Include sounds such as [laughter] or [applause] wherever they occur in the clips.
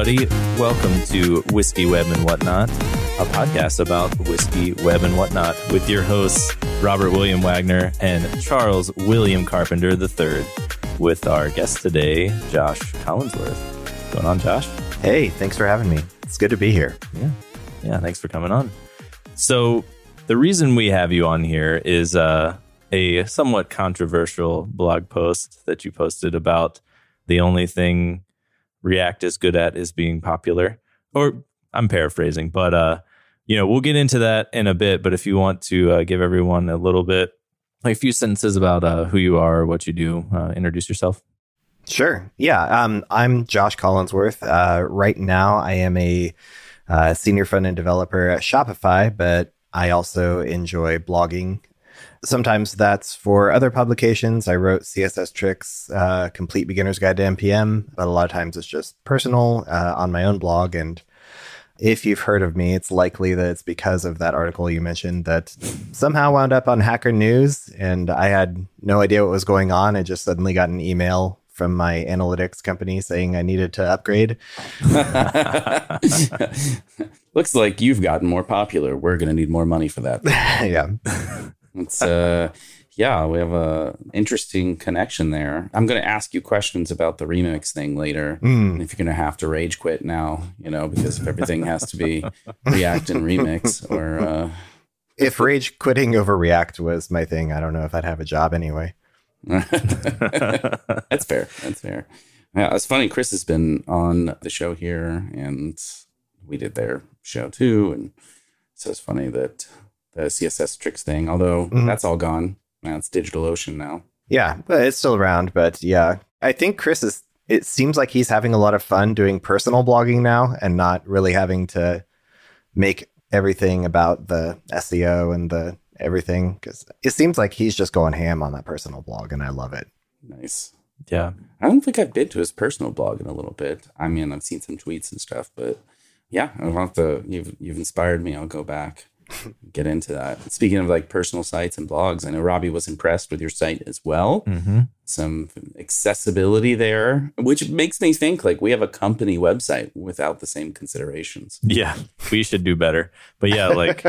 everybody. Welcome to Whiskey Web and Whatnot, a podcast about whiskey, web, and whatnot with your hosts, Robert William Wagner and Charles William Carpenter III, with our guest today, Josh Collinsworth. What's going on, Josh? Hey, thanks for having me. It's good to be here. Yeah. Yeah, thanks for coming on. So, the reason we have you on here is uh, a somewhat controversial blog post that you posted about the only thing React is good at is being popular. Or I'm paraphrasing, but uh, you know, we'll get into that in a bit. But if you want to uh, give everyone a little bit, like a few sentences about uh, who you are, what you do, uh, introduce yourself. Sure. Yeah. Um, I'm Josh Collinsworth. Uh, right now, I am a uh, senior front end developer at Shopify, but I also enjoy blogging Sometimes that's for other publications. I wrote CSS Tricks, uh, Complete Beginner's Guide to NPM, but a lot of times it's just personal uh, on my own blog. And if you've heard of me, it's likely that it's because of that article you mentioned that somehow wound up on Hacker News. And I had no idea what was going on. I just suddenly got an email from my analytics company saying I needed to upgrade. [laughs] Looks like you've gotten more popular. We're going to need more money for that. [laughs] yeah. [laughs] It's uh yeah, we have a interesting connection there. I'm going to ask you questions about the remix thing later. Mm. If you're going to have to rage quit now, you know, because if everything has to be React and remix or uh if rage quitting over React was my thing, I don't know if I'd have a job anyway. [laughs] That's fair. That's fair. Yeah, it's funny. Chris has been on the show here, and we did their show too, and so it's funny that the CSS tricks thing, although mm-hmm. that's all gone. Now it's DigitalOcean now. Yeah, but it's still around. But yeah, I think Chris is. It seems like he's having a lot of fun doing personal blogging now, and not really having to make everything about the SEO and the everything. Because it seems like he's just going ham on that personal blog, and I love it. Nice. Yeah, I don't think I've been to his personal blog in a little bit. I mean, I've seen some tweets and stuff, but yeah, I want to. You've you've inspired me. I'll go back get into that. Speaking of like personal sites and blogs, I know Robbie was impressed with your site as well. Mm-hmm. Some accessibility there, which makes me think like we have a company website without the same considerations. Yeah, we should do better. But yeah, [laughs] like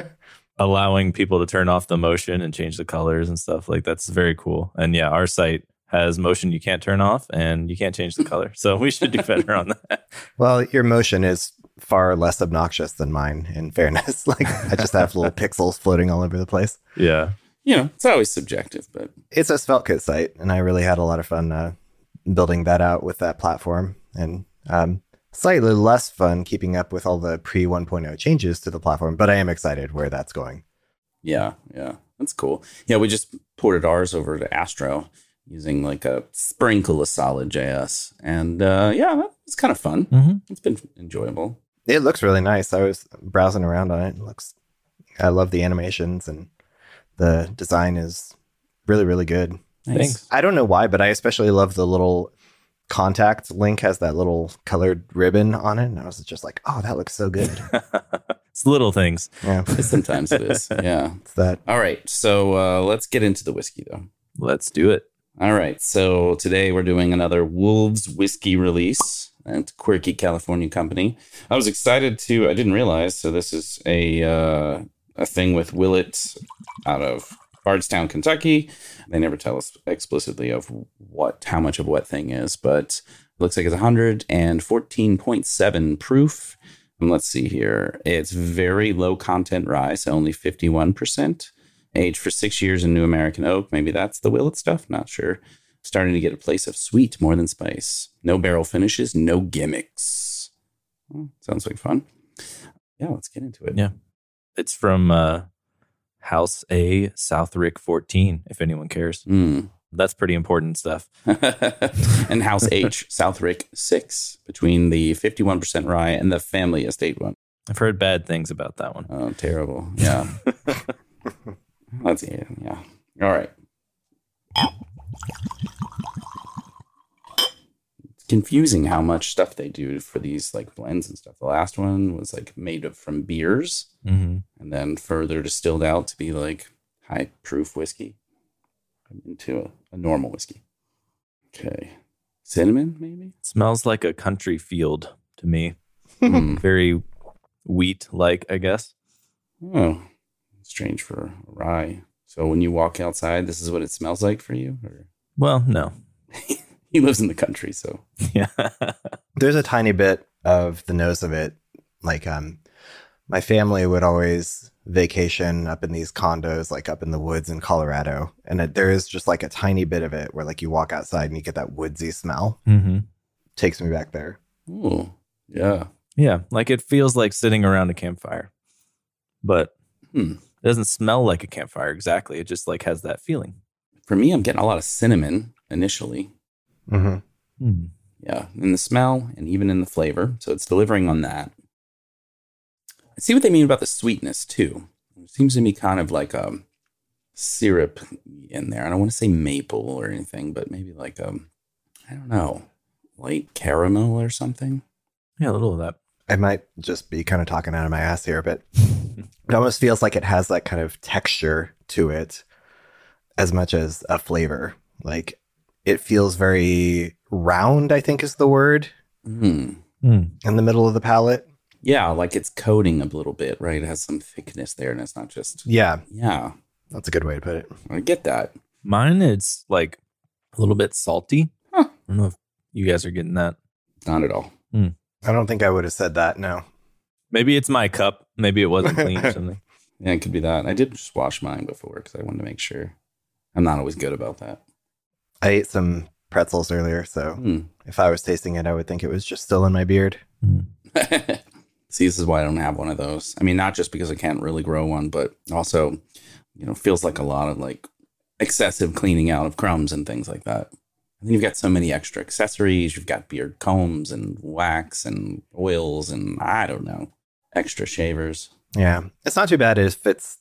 allowing people to turn off the motion and change the colors and stuff like that's very cool. And yeah, our site has motion you can't turn off and you can't change the color. So we should do better on that. Well, your motion is far less obnoxious than mine, in fairness. [laughs] like I just have little pixels floating all over the place. Yeah. You know, it's always subjective, but it's a SvelteKit site, and I really had a lot of fun uh, building that out with that platform, and um, slightly less fun keeping up with all the pre 1.0 changes to the platform. But I am excited where that's going. Yeah, yeah, that's cool. Yeah, we just ported ours over to Astro using like a sprinkle of solid JS, and uh, yeah, it's kind of fun. Mm-hmm. It's been enjoyable. It looks really nice. I was browsing around on it. it. Looks, I love the animations and the design is really really good. Nice. Thanks. I don't know why, but I especially love the little contact link has that little colored ribbon on it, and I was just like, oh, that looks so good. [laughs] it's little things. Yeah, sometimes it is. [laughs] Yeah, it's that. All right, so uh, let's get into the whiskey though. Let's do it. All right, so today we're doing another Wolves whiskey release and quirky California company. I was excited to. I didn't realize. So this is a uh, a thing with Willet out of Bardstown, Kentucky. They never tell us explicitly of what how much of what thing is, but it looks like it's 114.7 proof. And let's see here. It's very low content rye, so only 51%. Aged for six years in New American Oak. Maybe that's the Willet stuff. Not sure starting to get a place of sweet more than spice. No barrel finishes, no gimmicks. Oh, sounds like fun. Yeah, let's get into it. Yeah. It's from uh, House A, Southrick 14, if anyone cares. Mm. That's pretty important stuff. [laughs] and House H, Southrick 6, between the 51% rye and the family estate one. I've heard bad things about that one. Oh, terrible. Yeah. [laughs] Let's see. Yeah. All right It's confusing how much stuff they do for these like blends and stuff. The last one was like made of from beers mm-hmm. and then further distilled out to be like high proof whiskey into a, a normal whiskey. Okay. Cinnamon, maybe? Smells like a country field. to me. Hmm. Very wheat like, I guess. Oh, strange for rye. So when you walk outside, this is what it smells like for you? Or Well, no. [laughs] he lives in the country, so Yeah. [laughs] There's a tiny bit of the nose of it. Like, um, my family would always vacation up in these condos, like up in the woods in Colorado. And it, there is just like a tiny bit of it where, like, you walk outside and you get that woodsy smell. hmm Takes me back there. oh yeah. Yeah. Like it feels like sitting around a campfire, but Hmm. It doesn't smell like a campfire exactly. It just like has that feeling. For me, I'm getting a lot of cinnamon initially. hmm Hmm. Yeah, in the smell and even in the flavor. So it's delivering on that. I see what they mean about the sweetness too. It seems to me kind of like a syrup in there. I don't want to say maple or anything, but maybe like um, I don't know, light caramel or something. Yeah, a little of that. I might just be kind of talking out of my ass here, but it almost feels like it has that kind of texture to it as much as a flavor. Like it feels very round, I think is the word, Mm. In the middle of the palate. Yeah, like it's coating a little bit, right? It has some thickness there, and it's not just Yeah, yeah. that's a good way to put it. I get that. Mine, it's like a little bit salty. Huh. I don't know if you guys are getting that. Not at all. I don't think I would have said that. No. Maybe it's my cup. Maybe it wasn't clean or something. [laughs] Yeah, it could be that. I did just wash mine before because I wanted to make sure. I'm not always good about that. I ate some pretzels earlier, so Hmm. if I was tasting it, I would think it was just still in my beard. Hmm. [laughs] See, this is why I don't have one of those. I mean, not just because I can't really grow one, but also, you know, feels like a lot of like excessive cleaning out of crumbs and things like that. And then you've got so many extra accessories. You've got beard combs and wax and oils and I don't know, extra shavers. Yeah. It's not too bad if it's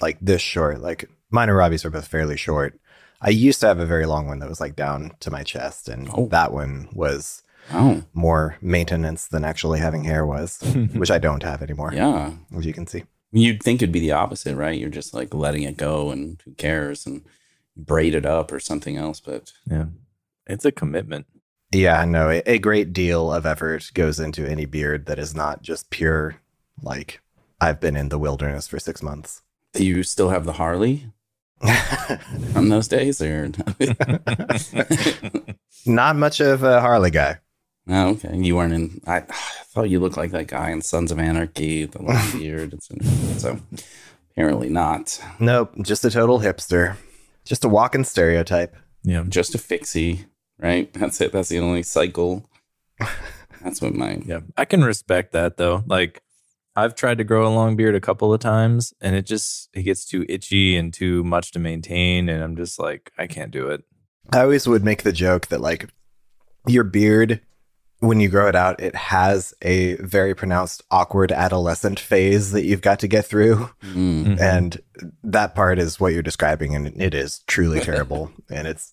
like this short. Like mine and Robbie's are both fairly short. I used to have a very long one that was like down to my chest, and Oh. that one was Oh, more maintenance than actually having hair was, [laughs] which I don't have anymore, yeah. as you can see. You'd think it'd be the opposite, right? You're just like letting it go and who cares and braid it up or something else. But Yeah. It's a commitment. Yeah, no, a, a great deal of effort goes into any beard that is not just pure, like, I've been in the wilderness for six months. do you still have the Harley [laughs] from those days or? [laughs] not much of a Harley guy. Oh, okay. You weren't in. I, I thought you looked like that guy in Sons of Anarchy, the long [laughs] beard. so- So apparently not. Nope, just a total hipster. Just a walking stereotype. Yeah. Just a fixie, right? That's it. That's the only cycle. That's what my. Yeah. I can respect that though. Like I've tried to grow a long beard a couple of times and it just it gets too itchy and too much to maintain and I'm just like I can't do it. I always would make the joke that, like, your beard, when you grow it out, it has a very pronounced awkward adolescent phase that you've got to get through. Mm. Mhm. and that part is what you're describing and it is truly terrible [laughs] and it's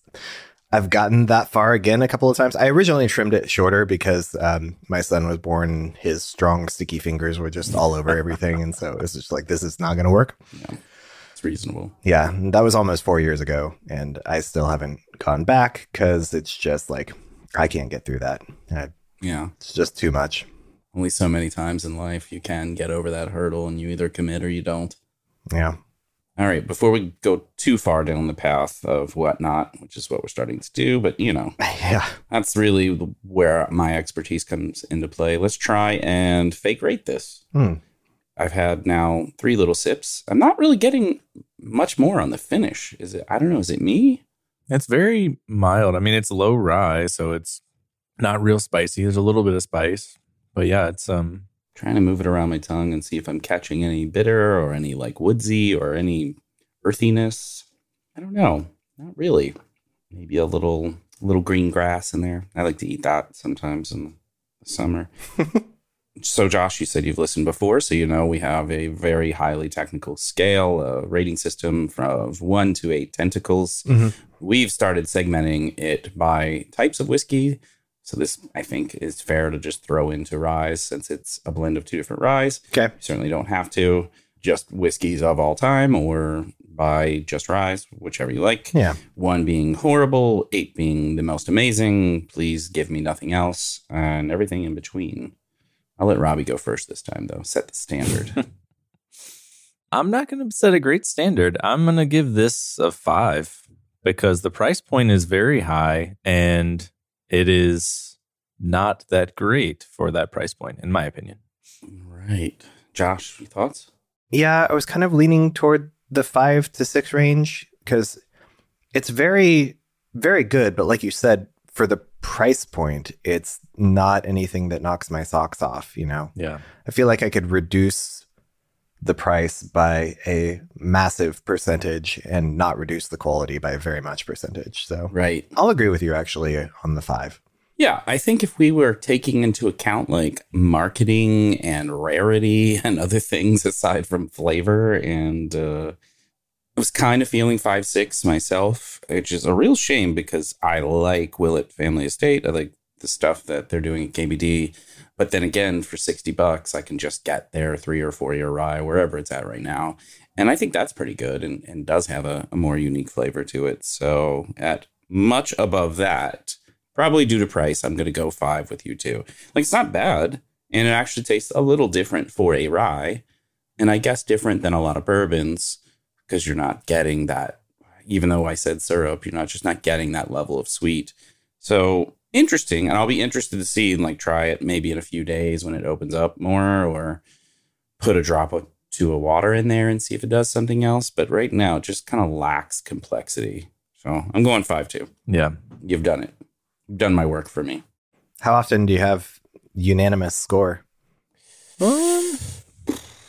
i've gotten that far again a couple of times. I originally trimmed it shorter because um, my son was born his strong sticky fingers were just all over everything. And so it was just like this is not going to work It's reasonable. yeah. That was almost four years ago and i still haven't gone back because it's just like i can't get through that. I, Yeah. it's just too much. Only so many times in life you can get over that hurdle and you either commit or you don't. yeah All right. Before we go too far down the path of whatnot, which is what we're starting to do, but you know, [laughs] yeah that's really where my expertise comes into play. Let's try and fake rate this. Hmm. I've had now three little sips. I'm not really getting much more on the finish. Is it? I don't know. Is it me? It's very mild. I mean, it's low rye, so it's not real spicy. There's a little bit of spice, but yeah, it's um, Trying to move it around my tongue and see if I'm catching any bitter or any like woodsy or any earthiness. I don't know. Not really. Maybe a little little green grass in there. I like to eat that sometimes in the summer. [laughs] so Josh, you said you've listened before, so you know we have a very highly technical scale, a rating system from one to eight tentacles. Mhm. We've started segmenting it by types of whiskey. So this, I think, is fair to just throw into ryes since it's a blend of two different ryes. okay You certainly don't have to. Just whiskeys of all time or by just ryes, whichever you like. yeah One being horrible, eight being the most amazing. Please give me nothing else, and everything in between. I'll let Robbie go first this time, though. Set the standard. [laughs] I'm not going to set a great standard. I'm going to give this a five because the price point is very high and it is not that great for that price point, in my opinion. right. Josh, your thoughts? Yeah, I was kind of leaning toward the five to six range because it's very, very good. But like you said, for the price point, it's not anything that knocks my socks off, you know? Yeah. I feel like I could reduce the price by a massive percentage and not reduce the quality by a very much percentage. So Right. I'll agree with you actually on the five. Yeah, I think if we were taking into account like marketing and rarity [laughs] and other things aside from flavor, and uh, I was kind of feeling five six myself, which is a real shame because I like Willett Family Estate. I like the stuff that they're doing at KBD, but then again, for sixty bucks, I can just get their three or four year rye wherever it's at right now, and I think that's pretty good and, and does have a, a more unique flavor to it. So at much above that probably due to price, I'm going to go five with you too. Like it's not bad, and it actually tastes a little different for a rye, and I guess different than a lot of bourbons because you're not getting that. Even though I said syrup, you're not just not getting that level of sweet. So interesting, and I'll be interested to see and like try it maybe in a few days when it opens up more, or put a drop of to a water in there and see if it does something else. But right now, it just kind of lacks complexity. So I'm going five two. Yeah. You've done it. You've done my work for me. How often do you have unanimous score? Um,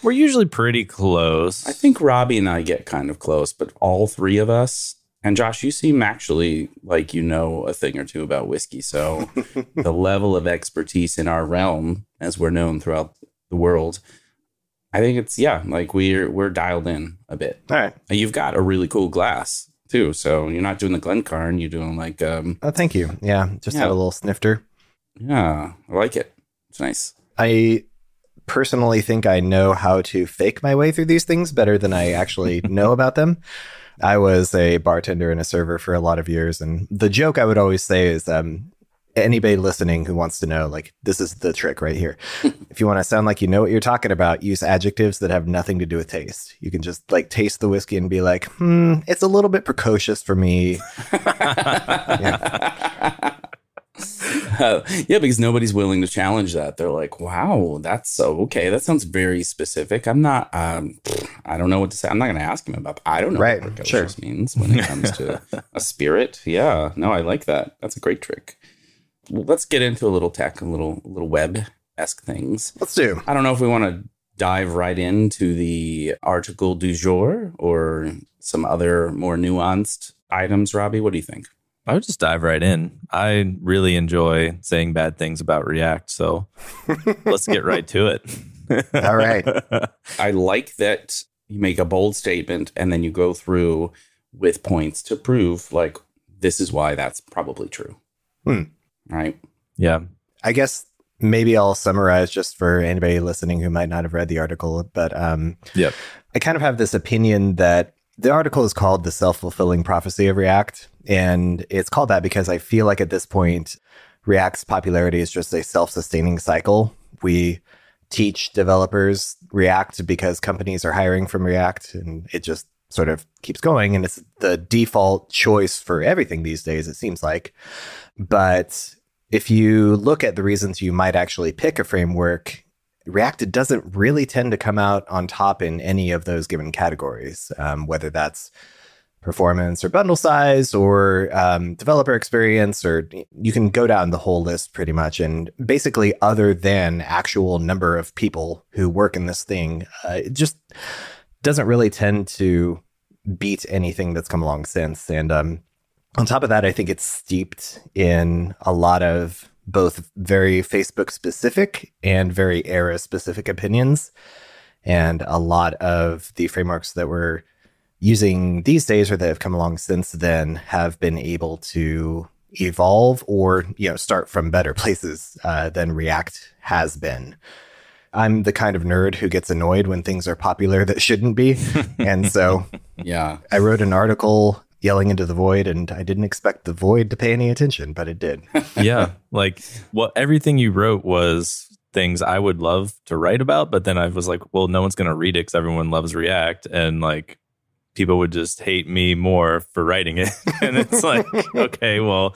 we're usually pretty close. I think Robbie and I get kind of close, but all three of us, and Josh, you seem actually like you know a thing or two about whiskey. So [laughs] the level of expertise in our realm, as we're known throughout the world, I think it's yeah, like we're we're dialed in a bit. All right. And you've got a really cool glass too. So you're not doing the Glencairn, you're doing like um Oh, thank you. Yeah, just Yeah. had a little snifter. yeah, I like it. It's nice. I personally think I know how to fake my way through these things better than I actually [laughs] know about them. I was a bartender and a server for a lot of years, and the joke I would always say is, um, anybody listening who wants to know, like, this is the trick right here. [laughs] if you want to sound like you know what you're talking about, use adjectives that have nothing to do with taste. You can just like taste the whiskey and be like, hmm, it's a little bit precocious for me. [laughs] Uh, [laughs] yeah, because nobody's willing to challenge that. They're like, "Wow, that's so okay. That sounds very specific." I'm not. Um, I don't know what to say. I'm not going to ask him about. I don't know Right, what precocious sure. means when it comes to [laughs] a spirit. Yeah, no, I like that. That's a great trick. Well, let's get into a little tech, a little little web esque things. Let's do. I don't know if we want to dive right into the article du jour or some other more nuanced items. Robbie, what do you think? I would just dive right in. I really enjoy saying bad things about React, so [laughs] let's get right to it. All right. [laughs] I like that you make a bold statement and then you go through with points to prove like this is why that's probably true. Hmm. Right. yeah. I guess maybe I'll summarize just for anybody listening who might not have read the article, but um, Yep. I kind of have this opinion that the article is called The Self Fulfilling Prophecy of React. And it's called that because I feel like at this point, React's popularity is just a self sustaining cycle. We teach developers React because companies are hiring from React, and it just sort of keeps going. And it's the default choice for everything these days, it seems like. But if you look at the reasons you might actually pick a framework, React doesn't really tend to come out on top in any of those given categories, um, whether that's performance or bundle size or um, developer experience, or you can go down the whole list pretty much. And basically, other than actual number of people who work in this thing, uh, it just doesn't really tend to beat anything that's come along since. And um, on top of that, I think it's steeped in a lot of both very Facebook specific and very era specific opinions. And a lot of the frameworks that we're using these days or that have come along since then have been able to evolve or you know start from better places uh, than React has been. I'm the kind of nerd who gets annoyed when things are popular that shouldn't be, and so [laughs] Yeah. I wrote an article yelling into the void, and I didn't expect the void to pay any attention, but it did. [laughs] yeah. Like what everything you wrote was things I would love to write about, but then I was like, well, no one's going to read it because everyone loves React, and like people would just hate me more for writing it. [laughs] and it's like, [laughs] okay, well,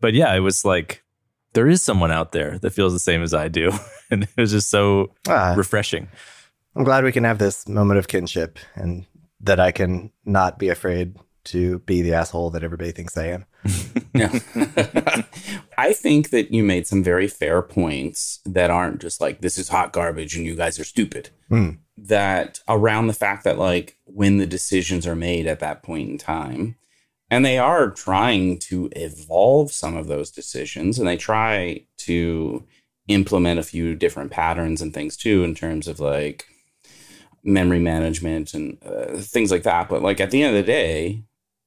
but yeah, it was like there is someone out there that feels the same as I do, [laughs] and it was just so Ah, refreshing. I'm glad we can have this moment of kinship and that I can not be afraid to be the asshole that everybody thinks I am. Yeah. I think that you made some very fair points that aren't just like, this is hot garbage and you guys are stupid. Hmm. That around the fact that, like, when the decisions are made at that point in time, and they are trying to evolve some of those decisions and they try to implement a few different patterns and things too, in terms of like memory management and uh, things like that. But, like, at the end of the day,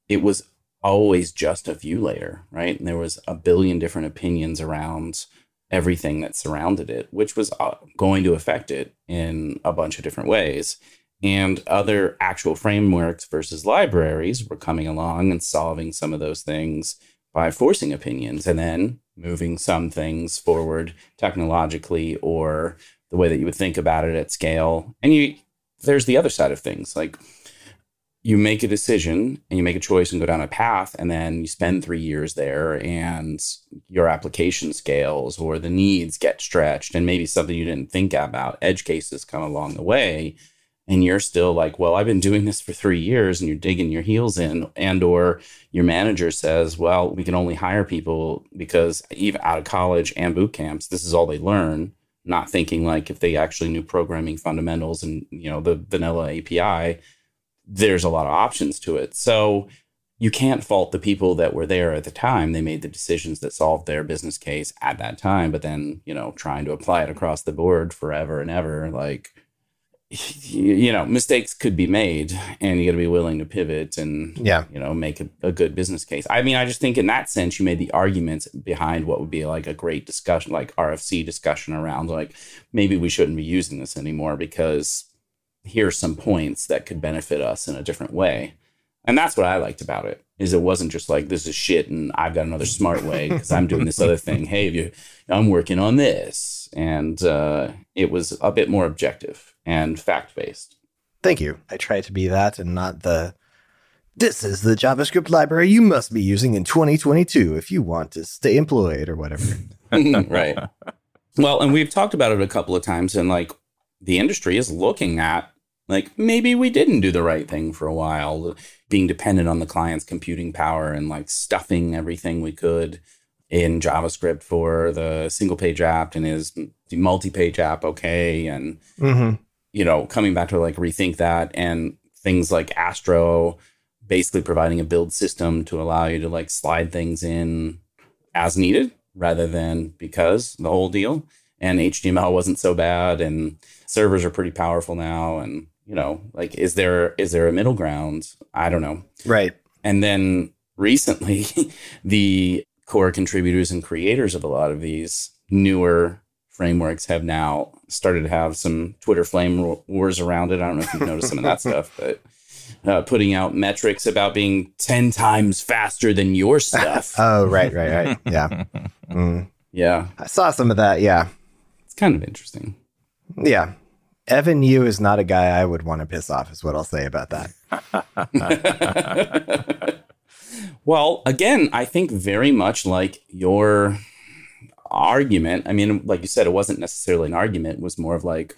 it was always just a view layer, right? And there was a billion different opinions around everything that surrounded it, which was uh, going to affect it in a bunch of different ways. And other actual frameworks versus libraries were coming along and solving some of those things by forcing opinions and then moving some things forward technologically or the way that you would think about it at scale. And you there's the other side of things. Like you make a decision and you make a choice and go down a path and then you spend three years there and your application scales or the needs get stretched and maybe something you didn't think about edge cases come along the way and you're still like well i've been doing this for three years and you're digging your heels in and or your manager says well we can only hire people because even out of college and boot camps this is all they learn not thinking like if they actually knew programming fundamentals and you know the vanilla api there's a lot of options to it. So you can't fault the people that were there at the time. They made the decisions that solved their business case at that time, but then, you know, trying to apply it across the board forever and ever, like, [laughs] you know, mistakes could be made and you got to be willing to pivot and, Yeah. you know, make a, a good business case. I mean, I just think in that sense, you made the arguments behind what would be like a great discussion, like RFC discussion around like maybe we shouldn't be using this anymore because here's some points that could benefit us in a different way. And that's what I liked about it is it wasn't just like this is shit and I've got another smart way because I'm doing this other thing. Hey, you, I'm working on this, and uh, it was a bit more objective and fact based. Thank you. I try to be that and not the. This is the JavaScript library you must be using in 2022 if you want to stay employed or whatever. [laughs] [laughs] right. Well, and we've talked about it a couple of times, and like the industry is looking at like maybe we didn't do the right thing for a while, being dependent on the client's computing power and like stuffing everything we could in JavaScript for the single page app and is the multi page app okay? And Mm-hmm. you know, coming back to like rethink that and things like Astro basically providing a build system to allow you to like slide things in as needed rather than because the whole deal. And HTML wasn't so bad and servers are pretty powerful now. And, you know, like is there is there a middle ground? I don't know. Right. And then recently, [laughs] the core contributors and creators of a lot of these newer frameworks have now started to have some Twitter flame wars around it. I don't know if you've noticed some of that [laughs] stuff, but uh, putting out metrics about being 10 times faster than your stuff. [laughs] Oh, right, right, right. Yeah. Mm. yeah, I saw some of that. Yeah. it's kind of interesting. Yeah. Evan You is not a guy I would want to piss off, is what I'll say about that. [laughs] well, again, I think very much like your argument. I mean, like you said, it wasn't necessarily an argument, it was more of like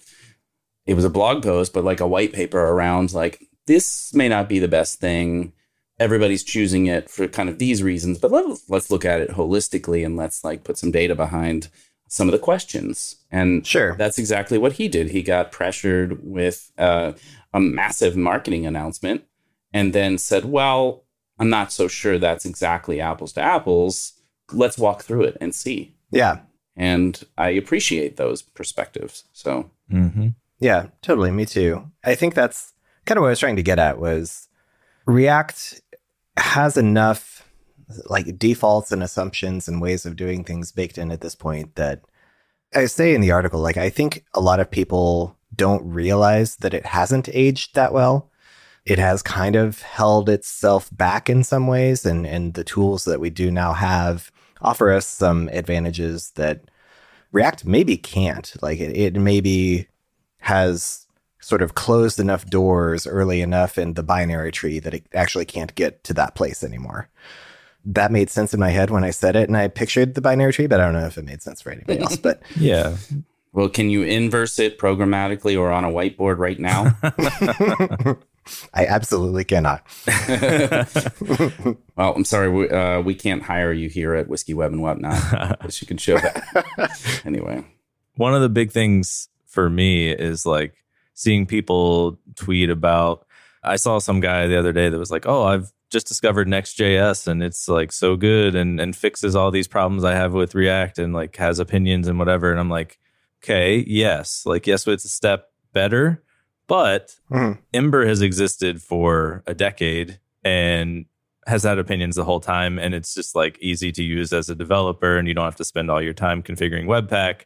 it was a blog post, but like a white paper around like this may not be the best thing. Everybody's choosing it for kind of these reasons, but let's let's look at it holistically and let's like put some data behind some of the questions. And Sure. that's exactly what he did. He got pressured with uh, a massive marketing announcement and then said, Well, I'm not so sure that's exactly apples to apples. Let's walk through it and see. Yeah. And I appreciate those perspectives. So, Mm-hmm. Yeah, totally. Me too. I think that's kind of what I was trying to get at was React has enough like defaults and assumptions and ways of doing things baked in at this point that I say in the article, like I think a lot of people don't realize that it hasn't aged that well. It has kind of held itself back in some ways, and and the tools that we do now have offer us some advantages that React maybe can't. Like it, it maybe has sort of closed enough doors early enough in the binary tree that it actually can't get to that place anymore. That made sense in my head when I said it and I pictured the binary tree, but I don't know if it made sense for anybody else. But Yeah. Well, can you inverse it programmatically or on a whiteboard right now? [laughs] I absolutely cannot. [laughs] well, I'm sorry, we, uh, we can't hire you here at Whiskey Web and Whatnot. [laughs] but you can show that. anyway, One of the big things for me is like seeing people tweet about. I saw some guy the other day that was like, "Oh, I've just discovered Next.js and it's like so good and and fixes all these problems I have with React and like has opinions and whatever." And I'm like, "Okay, yes, like yes, it's a step better, but Mhm. Ember has existed for a decade and has had opinions the whole time and it's just like easy to use as a developer and you don't have to spend all your time configuring webpack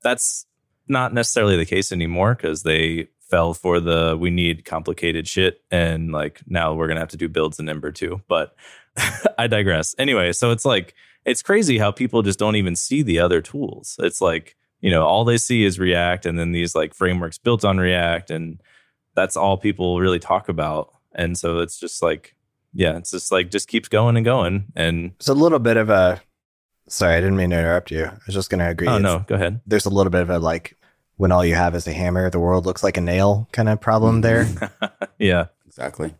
that's not necessarily the case anymore because they fell for the we need complicated shit and like now we're gonna have to do builds in ember too but [laughs] i digress anyway so it's like it's crazy how people just don't even see the other tools it's like you know all they see is react and then these like frameworks built on react and that's all people really talk about and so it's just like yeah it's just like just keeps going and going and It's a little bit of a. Sorry, I didn't mean to interrupt you. I was just going to agree. oh no go ahead There's a little bit of a like when all you have is a hammer, the world looks like a nail kind of problem there. [laughs] yeah exactly.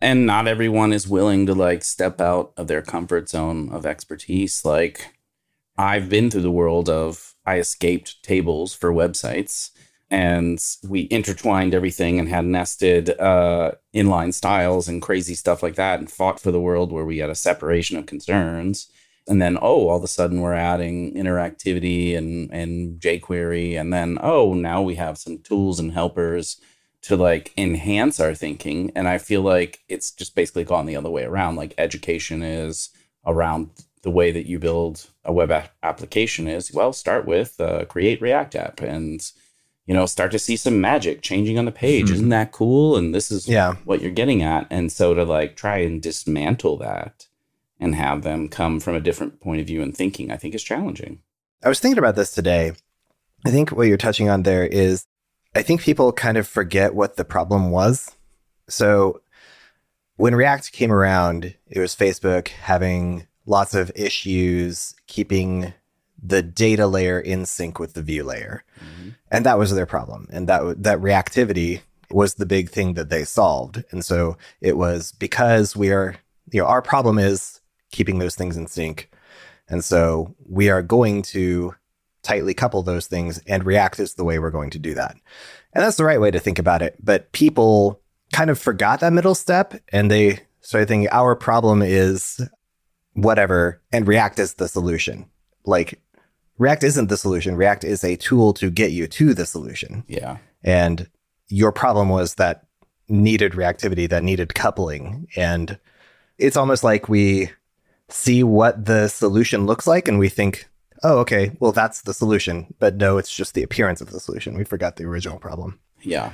And not everyone is willing to like step out of their comfort zone of expertise. Like, I've been through the world of I escaped tables for websites and we intertwined everything and had nested uh, inline styles and crazy stuff like that and fought for the world where we had a separation of concerns. And then, oh, all of a sudden we're adding interactivity and, and jQuery. And then, oh, now we have some tools and helpers to like enhance our thinking. And I feel like it's just basically gone the other way around. Like education is around the way that you build a web app application is well, start with uh, create React app and you know start to see some magic changing on the page. Hmm. Isn't that cool? And this is Yeah. what you're getting at. And so to like try and dismantle that and have them come from a different point of view and thinking, I think is challenging. I was thinking about this today. I think what you're touching on there is I think people kind of forget what the problem was. So when React came around, it was Facebook having lots of issues keeping the data layer in sync with the view layer. Mm-hmm. And that was their problem. And that that reactivity was the big thing that they solved. And so it was because we are, you know, our problem is keeping those things in sync. And so we are going to tightly couple those things, and React is the way we're going to do that. And that's the right way to think about it. But people kind of forgot that middle step and they started thinking our problem is whatever, and React is the solution. Like, React isn't the solution. React is a tool to get you to the solution. Yeah. And your problem was that needed reactivity, that needed coupling. And it's almost like we see what the solution looks like and we think, oh, okay, well, that's the solution. But no, it's just the appearance of the solution. We forgot the original problem. Yeah.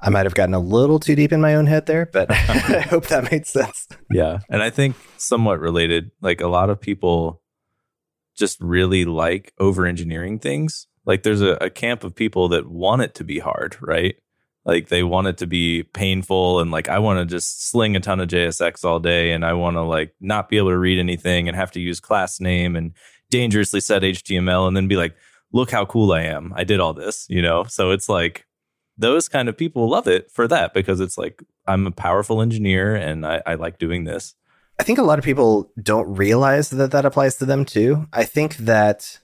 I might have gotten a little too deep in my own head there, but [laughs] [laughs] I hope that made sense. Yeah. And I think somewhat related, like a lot of people just really like over engineering things. Like there's a, a camp of people that want it to be hard, right? Like they want it to be painful and like I want to just sling a ton of JSX all day and I want to like not be able to read anything and have to use class name and dangerously set HTML and then be like, look how cool I am. I did all this, you know? So it's like those kind of people love it for that because it's like I'm a powerful engineer and I, I like doing this. I think a lot of people don't realize that that applies to them too. I think that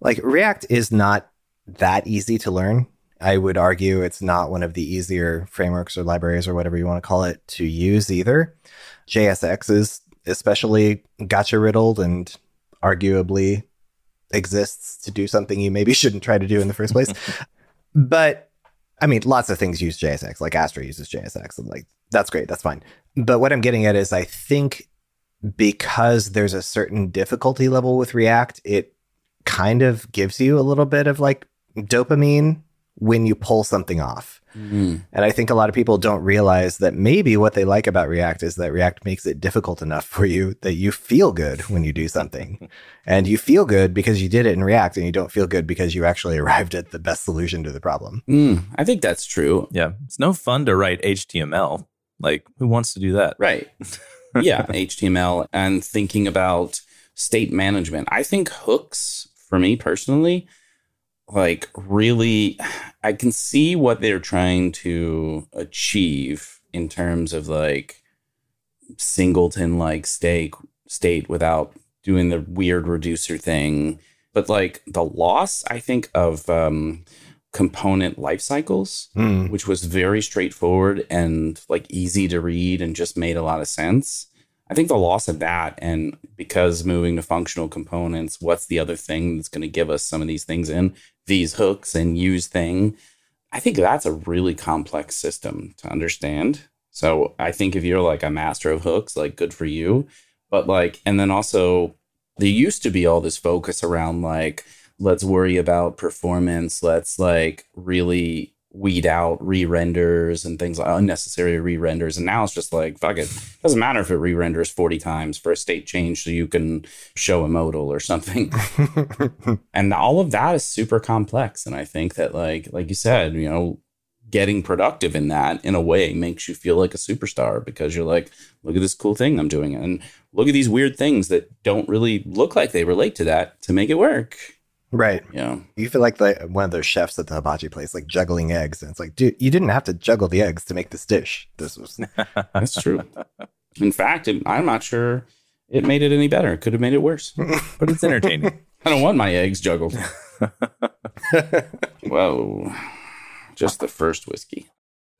like React is not that easy to learn. I would argue it's not one of the easier frameworks or libraries or whatever you want to call it to use either. JSX is especially gotcha riddled and arguably exists to do something you maybe [laughs] shouldn't try to do in the first place. [laughs] but I mean, lots of things use JSX, like Astro uses JSX, and like that's great, that's fine. But what I'm getting at is, I think because there's a certain difficulty level with React, it kind of gives you a little bit of like dopamine when you pull something off. Mm. And I think a lot of people don't realize that maybe what they like about React is that React makes it difficult enough for you that you feel good when you do something. [laughs] and you feel good because you did it in React and you don't feel good because you actually [laughs] arrived at the best solution to the problem. Mm. I think that's true. Yeah. It's no fun to write HTML. Like, who wants to do that? Right. [laughs] yeah, HTML and thinking about state management. I think hooks for me personally like really I can see what they're trying to achieve in terms of like singleton like state state without doing the weird reducer thing. But like the loss, I think, of um, component life cycles, Hmm. which was very straightforward and like easy to read and just made a lot of sense. I think the loss of that, and because moving to functional components, what's the other thing that's going to give us some of these things in these hooks and use thing? I think that's a really complex system to understand. So I think if you're like a master of hooks, like good for you. But like, and then also, there used to be all this focus around like, let's worry about performance. Let's like really weed out re-renders and things like unnecessary re-renders. And now it's just like, fuck it. Doesn't matter if it re-renders 40 times for a state change so you can show a modal or something. [laughs] and all of that is super complex. And I think that like, like you said, you know, getting productive in that in a way makes you feel like a superstar because you're like, look at this cool thing I'm doing. And look at these weird things that don't really look like they relate to that to make it work. Right. Yeah. You feel like the, one of those chefs at the hibachi place, like juggling eggs. And it's like, dude, you didn't have to juggle the eggs to make this dish. This was, [laughs] That's true. [laughs] In fact, it, I'm not sure it made it any better. It could have made it worse. [laughs] But it's entertaining. I don't want my eggs juggled. Whoa. Just the first whiskey.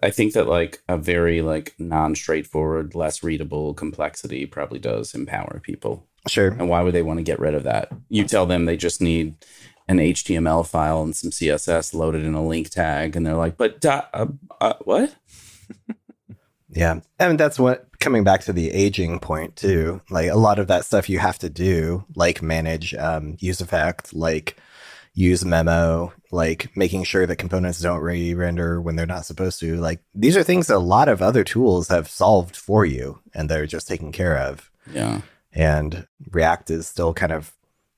I think that like a very like non-straightforward, less readable complexity probably does empower people. Sure. And why would they want to get rid of that? You tell them they just need an HTML file and some CSS loaded in a link tag, and they're like, "But uh, uh, what?" [laughs] Yeah. And that's what coming back to the aging point too. Like a lot of that stuff you have to do, like manage um, use effect, like use memo, like making sure that components don't re-render when they're not supposed to. Like these are things that a lot of other tools have solved for you and they're just taken care of. Yeah. And React is still kind of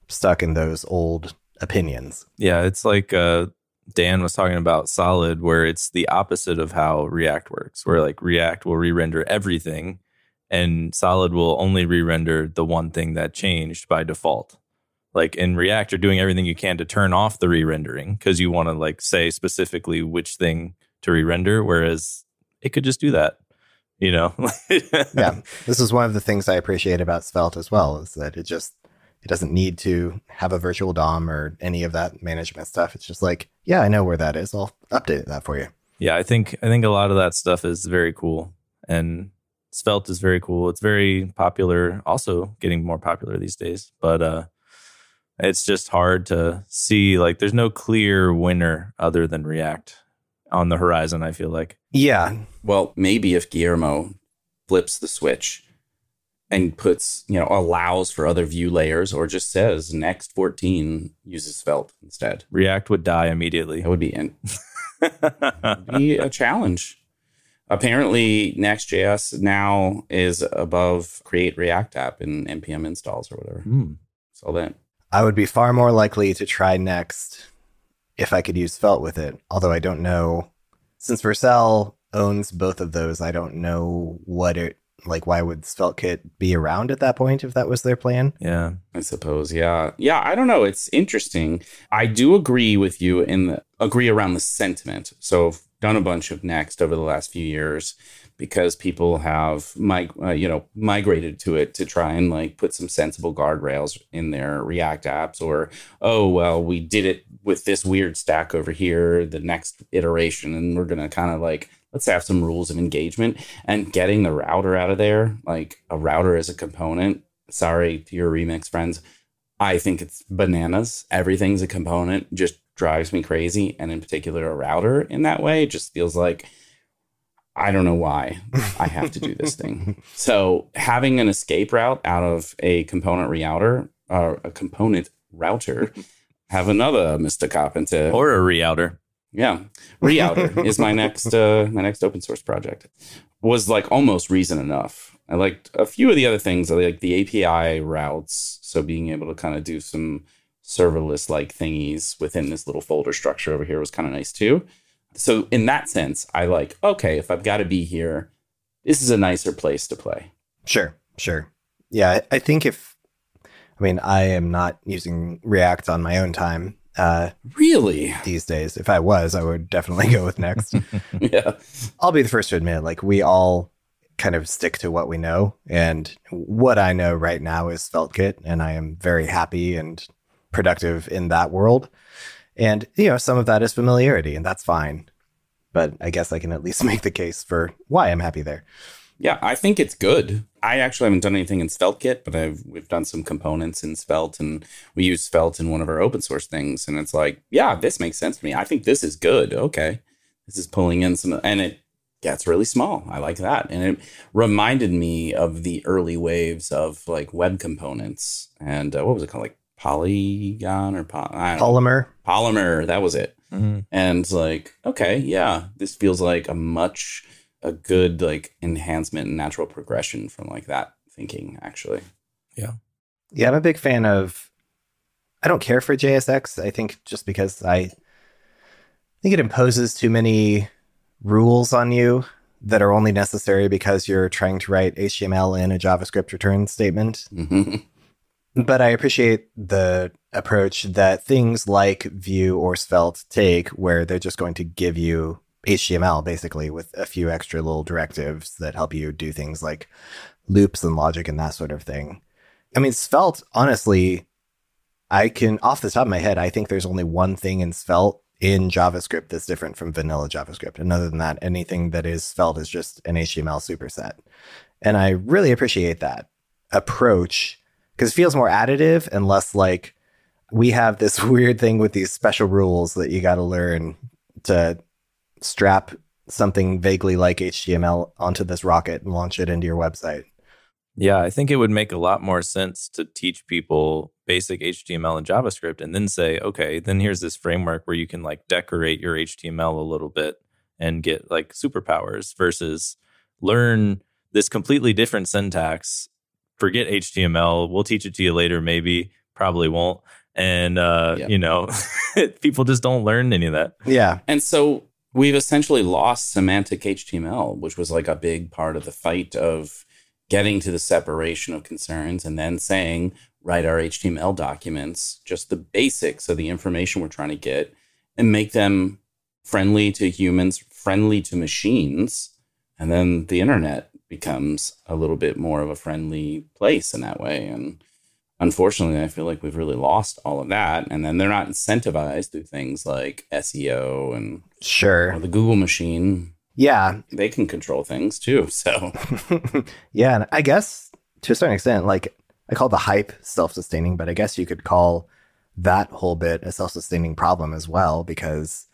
stuck in those old opinions. Yeah, it's like uh, Dan was talking about Solid, where it's the opposite of how React works, where like React will re render everything and Solid will only re render the one thing that changed by default. Like in React, you're doing everything you can to turn off the re rendering because you want to like say specifically which thing to re render, whereas it could just do that, you know? [laughs] yeah. This is one of the things I appreciate about Svelte as well, is that it just it doesn't need to have a virtual DOM or any of that management stuff. It's just like, yeah, I know where that is. I'll update that for you. yeah, I think I think a lot of that stuff is very cool, and Svelte is very cool. It's very popular, also getting more popular these days. But uh, it's just hard to see. Like, there's no clear winner other than React on the horizon. I feel like. Yeah. Well, maybe if Guillermo flips the switch and puts, you know, allows for other view layers or just says next 14 uses Svelte instead. React would die immediately. That would be in, [laughs] be a challenge. Apparently, Next.js now is above create React app in npm installs or whatever. Hmm. So that I would be far more likely to try next if I could use Svelte with it. Although I don't know, since Vercel owns both of those, I don't know what it like. Why would SvelteKit be around at that point if that was their plan? Yeah. I suppose, yeah, yeah. I don't know. It's interesting. I do agree with you in the agree around the sentiment. So I've done a bunch of Next over the last few years because people have mig- uh, you know migrated to it to try and like put some sensible guardrails in their React apps. Or oh well, we did it with this weird stack over here. The next iteration, and we're gonna kind of like let's have some rules of engagement and getting the router out of there, like a router as a component sorry to your remix friends. I think it's bananas. Everything's a component, just drives me crazy. And in particular, a router in that way just feels like I don't know why I have to do this [laughs] thing. So having an escape route out of a component router or a component router, [laughs] have another Mr. Carpenter. Or a reouter. Yeah, Reouter is my next uh, my next open source project. Was like almost reason enough. I liked a few of the other things. I like the API routes, so being able to kind of do some serverless like thingies within this little folder structure over here was kind of nice too. So in that sense, I like okay, if I've got to be here, this is a nicer place to play. Sure, sure. Yeah, I think if I mean I am not using React on my own time uh, really? These days, if I was, I would definitely [laughs] go with Next. [laughs] yeah. I'll be the first to admit, like, we all kind of stick to what we know. And what I know right now is SvelteKit, and I am very happy and productive in that world. And, you know, some of that is familiarity, and that's fine. But I guess I can at least [laughs] make the case for why I'm happy there. Yeah, I think it's good. I actually haven't done anything in SvelteKit, but I've we've done some components in Svelte, and we use Svelte in one of our open source things. And it's like, yeah, this makes sense to me. I think this is good. Okay, this is pulling in some, and it gets really small. I like that, and it reminded me of the early waves of like web components and uh, what was it called, like Polygon or po- Polymer. Polymer. That was it. Mm-hmm. And like, okay, yeah, this feels like a much a good like enhancement and natural progression from like that thinking actually. Yeah. Yeah, I'm a big fan of I don't care for JSX. I think just because I think it imposes too many rules on you that are only necessary because you're trying to write HTML in a JavaScript return statement. Mm-hmm. [laughs] But I appreciate the approach that things like Vue or Svelte take, where they're just going to give you HTML basically with a few extra little directives that help you do things like loops and logic and that sort of thing. I mean, Svelte, honestly, I can, off the top of my head, I think there's only one thing in Svelte in JavaScript that's different from vanilla JavaScript. And other than that, anything that is Svelte is just an HTML superset. And I really appreciate that approach because it feels more additive and less like we have this [laughs] weird thing with these special rules that you got to learn to strap something vaguely like HTML onto this rocket and launch it into your website. Yeah, I think it would make a lot more sense to teach people basic HTML and JavaScript and then say, okay, then here's this framework where you can like decorate your HTML a little bit and get like superpowers versus learn this completely different syntax. Forget HTML. We'll teach it to you later, maybe, probably won't. And, uh, yep. you know, [laughs] people just don't learn any of that. Yeah. And so we've essentially lost semantic HTML, which was like a big part of the fight of getting to the separation of concerns and then saying, write our HTML documents, just the basics of the information we're trying to get, and make them friendly to humans, friendly to machines. And then the internet becomes a little bit more of a friendly place in that way. And unfortunately, I feel like we've really lost all of that. And then they're not incentivized through things like SEO and sure the Google machine. Yeah, they can control things too. [laughs] So [laughs] yeah, and I guess to a certain extent, like I call the hype self-sustaining, but I guess you could call that whole bit a self-sustaining problem as well because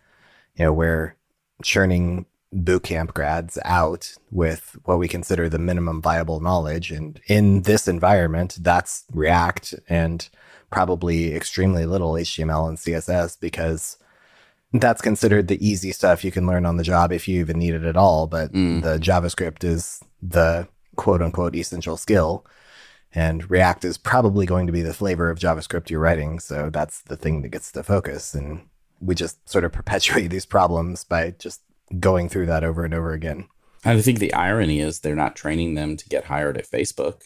you know we're churning bootcamp grads out with what we consider the minimum viable knowledge. And in this environment, that's React and probably extremely little HTML and CSS because that's considered the easy stuff you can learn on the job if you even need it at all. But mm. the JavaScript is the quote unquote essential skill. And React is probably going to be the flavor of JavaScript you're writing. So that's the thing that gets the focus. And we just sort of [laughs] perpetuate these problems by just going through that over and over again. I think the irony is they're not training them to get hired at Facebook,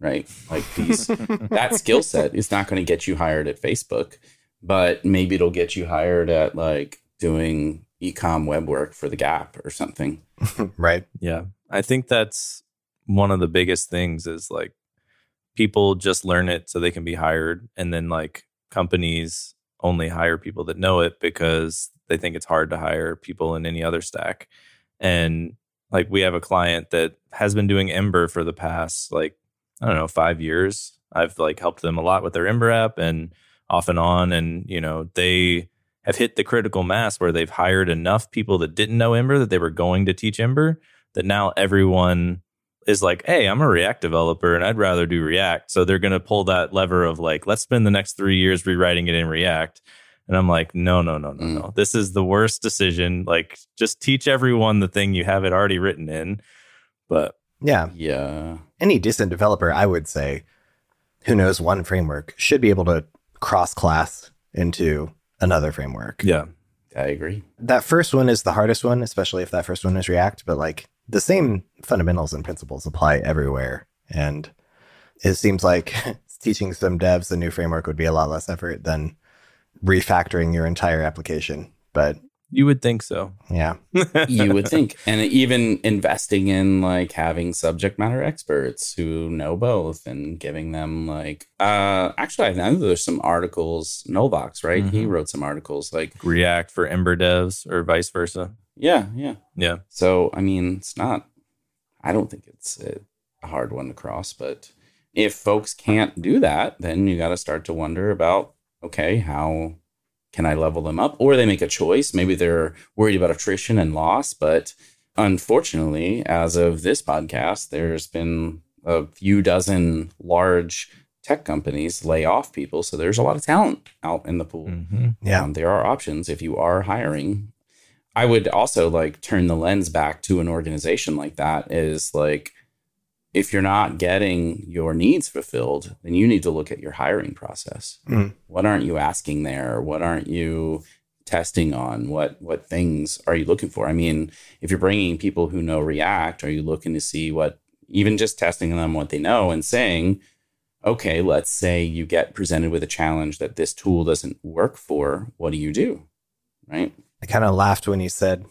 right? Like these [laughs] that skill set is not going to get you hired at Facebook, but maybe it'll get you hired at like doing ecom web work for the Gap or something. [laughs] right. Yeah. I think that's one of the biggest things is like people just learn it so they can be hired and then like companies only hire people that know it because they think it's hard to hire people in any other stack. And like we have a client that has been doing Ember for the past like I don't know five years. I've like helped them a lot with their Ember app and off and on, and you know they have hit the critical mass where they've hired enough people that didn't know Ember that they were going to teach Ember that now everyone is like, hey, I'm a React developer and I'd rather do React. So they're going to pull that lever of like, let's spend the next three years rewriting it in React And I'm like, no, no, no, no, Mm. no. This is the worst decision. Like, just teach everyone the thing you have it already written in. But Yeah. Yeah. Any decent developer, I would say, who knows one framework should be able to cross class into another framework. yeah, I agree. That first one is the hardest one, especially if that first one is React, but like the same fundamentals and principles apply everywhere. And it seems like [laughs] teaching some devs a new framework would be a lot less effort than refactoring your entire application. But you would think so. yeah, [laughs] you would think and even investing in like having subject matter experts who know both and giving them like uh actually i know there's some articles NullVox, right he Mhm. wrote some articles like React for Ember devs or vice versa. yeah yeah Yeah. so i mean it's not i don't think it's a a hard one to cross but if folks can't do that then you got to start to wonder about okay how can I level them up? Or they make a choice. Maybe they're worried about attrition and loss. But unfortunately, as of this podcast, there's been a few dozen large tech companies lay off people. So there's a lot of talent out in the pool. hmm yeah, Um, there are options if you are hiring. I would also like turn the lens back to an organization like that is like, if you're not getting your needs fulfilled, then you need to look at your hiring process. Mm. What aren't you asking there? What aren't you testing on? What what things are you looking for? I mean, if you're bringing people who know React, are you looking to see what even just testing them what they know and saying, okay, let's say you get presented with a challenge that this tool doesn't work for. What do you do? Right? I kind of laughed when you said,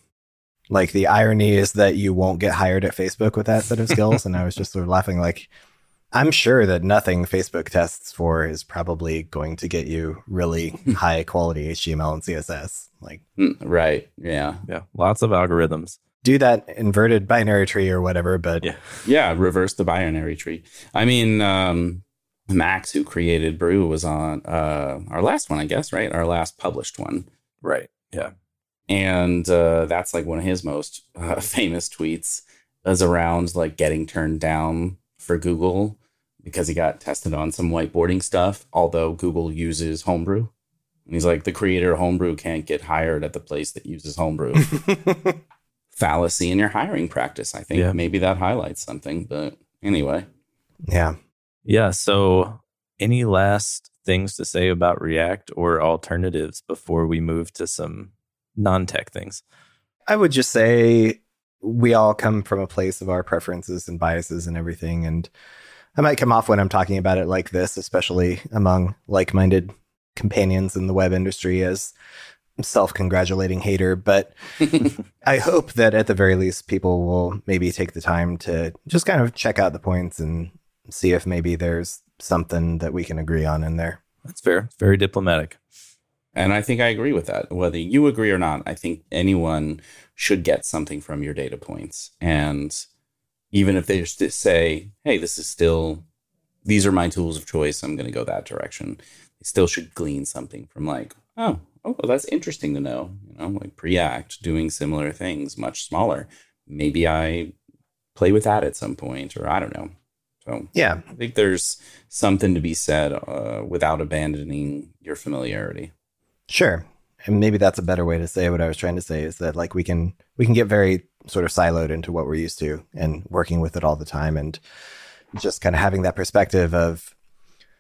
like, the irony is that you won't get hired at Facebook with that set of skills. and I was just sort of laughing, like, I'm sure that nothing Facebook tests for is probably going to get you really high quality HTML and CSS. Like, Mm, Right. Yeah. Yeah. Lots of algorithms. do that inverted binary tree or whatever, but Yeah. Yeah. Reverse the binary tree. I mean, um, Max, who created Brew, was on uh, our last one, I guess, right? Our last published one. Right. Yeah. And uh, that's like one of his most uh, [laughs] famous tweets is around like getting turned down for Google because he got tested on some whiteboarding stuff. Although Google uses Homebrew, and he's like, the creator of Homebrew can't get hired at the place that uses Homebrew. [laughs] Fallacy in your hiring practice. I think Yeah. maybe that highlights something. But anyway, yeah. Yeah. So, any last things to say about React or alternatives before we move to some non tech things? I would just say we all come from a place of our preferences and biases and everything. And I might come off when I'm talking about it like this, especially among like minded companions in the web industry, as self congratulating hater. But [laughs] I hope that at the very least, people will maybe take the time to just kind of check out the points and see if maybe there's something that we can agree on in there. That's fair. It's very diplomatic. And I think I agree with that. Whether you agree or not, I think anyone should get something from your data points. And even if they just say, hey, this is still, these are my tools of choice, I'm going to go that direction, they still should glean something from like, oh, oh, that's interesting to know. You know, like Preact doing similar things, much smaller. Maybe I play with that at some point, or I don't know. So Yeah. I think there's something to be said uh, without abandoning your familiarity. Sure. And maybe that's a better way to say what I was trying to say is that like we can we can get very sort of siloed into what we're used to and working with it all the time and just kind of having that perspective of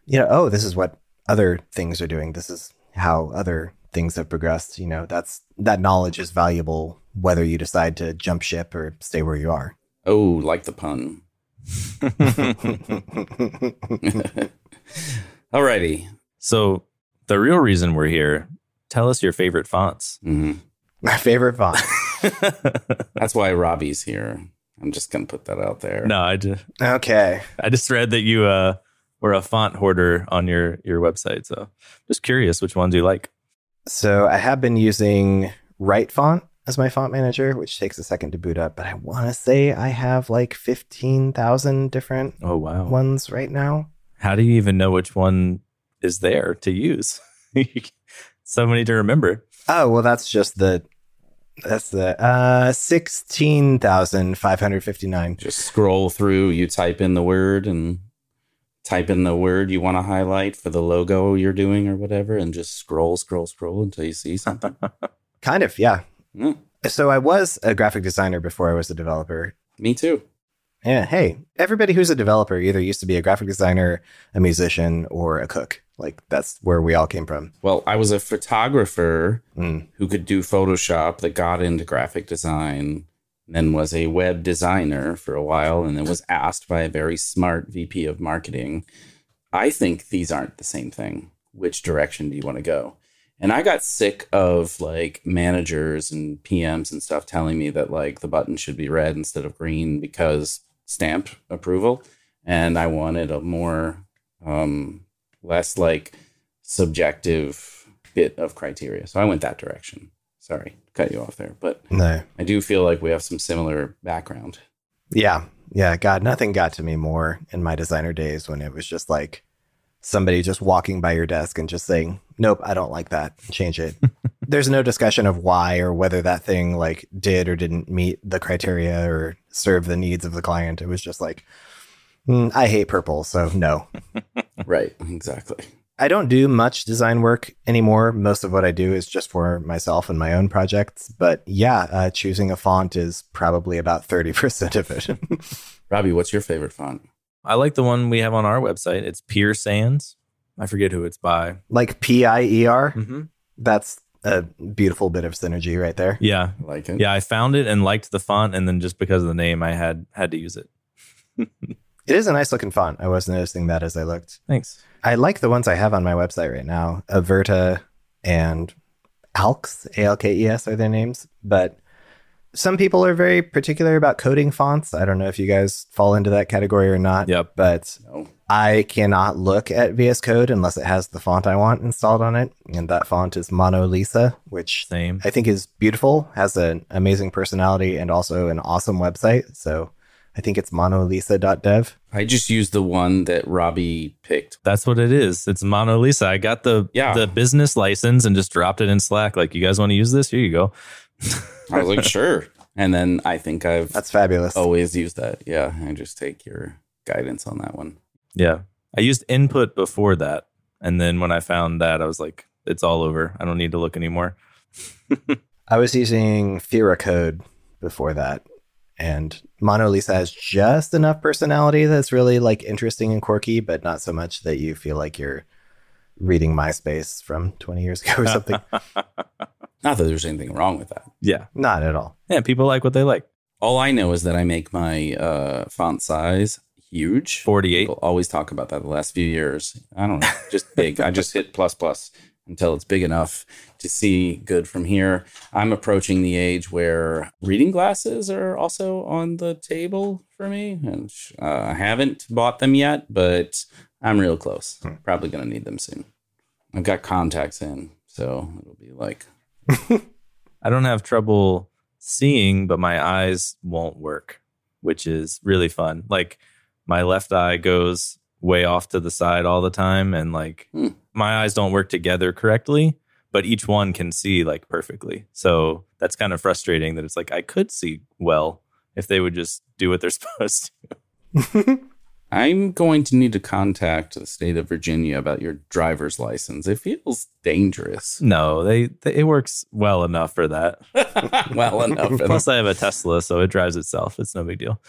you know, oh, this is what other things are doing. This is how other things have progressed, you know. That's that knowledge is valuable whether you decide to jump ship or stay where you are. Oh, like the pun. [laughs] [laughs] Alrighty. So, the real reason we're here, tell us your favorite fonts. hmm My favorite font. [laughs] That's why Robbie's here. I'm just gonna put that out there. no, I just, Okay. I just read that you uh, were a font hoarder on your, your website. So, just curious, which ones you like? So I have been using RightFont as my font manager, which takes a second to boot up, but I want to say I have like 15,000 different Oh, wow. ones right now. How do you even know which one is there to use? [laughs] so many to remember. Oh, well, that's just the, that's the, uh, 16,559. Just scroll through, you type in the word and type in the word you want to highlight for the logo you're doing or whatever, and just scroll, scroll, scroll until you see something. Kind of, yeah. Mm, So I was a graphic designer before I was a developer. me too. Yeah, hey, everybody who's a developer either used to be a graphic designer, a musician, or a cook. Like that's where we all came from. Well, I was a photographer Mm. who could do Photoshop that got into graphic design, then was a web designer for a while, and then was asked by a very smart VP of marketing, I think these aren't the same thing. Which direction do you want to go? And I got sick of like managers and PMs and stuff telling me that like the button should be red instead of green because stamp approval. And I wanted a more, um, less like subjective bit of criteria. So I went that direction. Sorry, cut you off there. But No. I do feel like we have some similar background. Yeah. Yeah. God, nothing got to me more in my designer days when it was just like somebody just walking by your desk and just saying, Nope, I don't like that. Change it. [laughs] There's no discussion of why or whether that thing like did or didn't meet the criteria or serve the needs of the client. It was just like, "Mm, I hate purple, so no. [laughs] Right, exactly. I don't do much design work anymore. Most of what I do is just for myself and my own projects. But yeah, uh, choosing a font is probably about 30% of it. [laughs] Robbie, what's your favorite font? I like the one we have on our website. It's Pier Sans. I forget who it's by. like P I E R, Mm-hmm. that's a beautiful bit of synergy right there. Yeah, I like it. yeah. I found it and liked the font, and then just because of the name, I had had to use it. [laughs] It is a nice looking font. I was noticing that as I looked. Thanks. I like the ones I have on my website right now. Averta and Alkes, A L K E S are their names. But some people are very particular about coding fonts. I don't know if you guys fall into that category or not. Yep. But No. I cannot look at VS Code unless it has the font I want installed on it. And that font is Mono Lisa, which Same. I think is beautiful, has an amazing personality, and also an awesome website. So I think it's monolisa.dev. I just used the one that Robbie picked. That's what it is. It's Mono Lisa. I got the Yeah. the business license and just dropped it in Slack. Like, you guys want to use this? Here you go. [laughs] I was like, sure. And then I think I've That's fabulous. always used that. Yeah, I just take your guidance on that one. Yeah. I used input before that. And then when I found that, I was like, it's all over. I don't need to look anymore. [laughs] I was using Fira Code before that. And Mono Lisa has just enough personality that's really like interesting and quirky, but not so much that you feel like you're reading MySpace from 20 years ago or something. [laughs] Not that there's anything wrong with that. Yeah. not at all. Yeah. People like what they like. All I know is that I make my uh, font size huge. 48. People always talk about that the last few years. I don't know, just big. I just hit plus plus until it's big enough to see good from here. I'm approaching the age where reading glasses are also on the table for me, and uh, I haven't bought them yet, but I'm real close. Probably gonna need them soon. I've got contacts in, so it'll be like [laughs] I don't have trouble seeing, but my eyes won't work, which is really fun. Like my left eye goes way off to the side all the time, and like Hmm. my eyes don't work together correctly, but each one can see like perfectly. So that's kind of frustrating that it's like I could see well if they would just do what they're [laughs] supposed to. [laughs] I'm going to need to contact the state of Virginia about your driver's license. It feels dangerous. No, they, they it works well enough for that. [laughs] well enough. for Plus, I have a Tesla, so it drives itself. It's no big deal.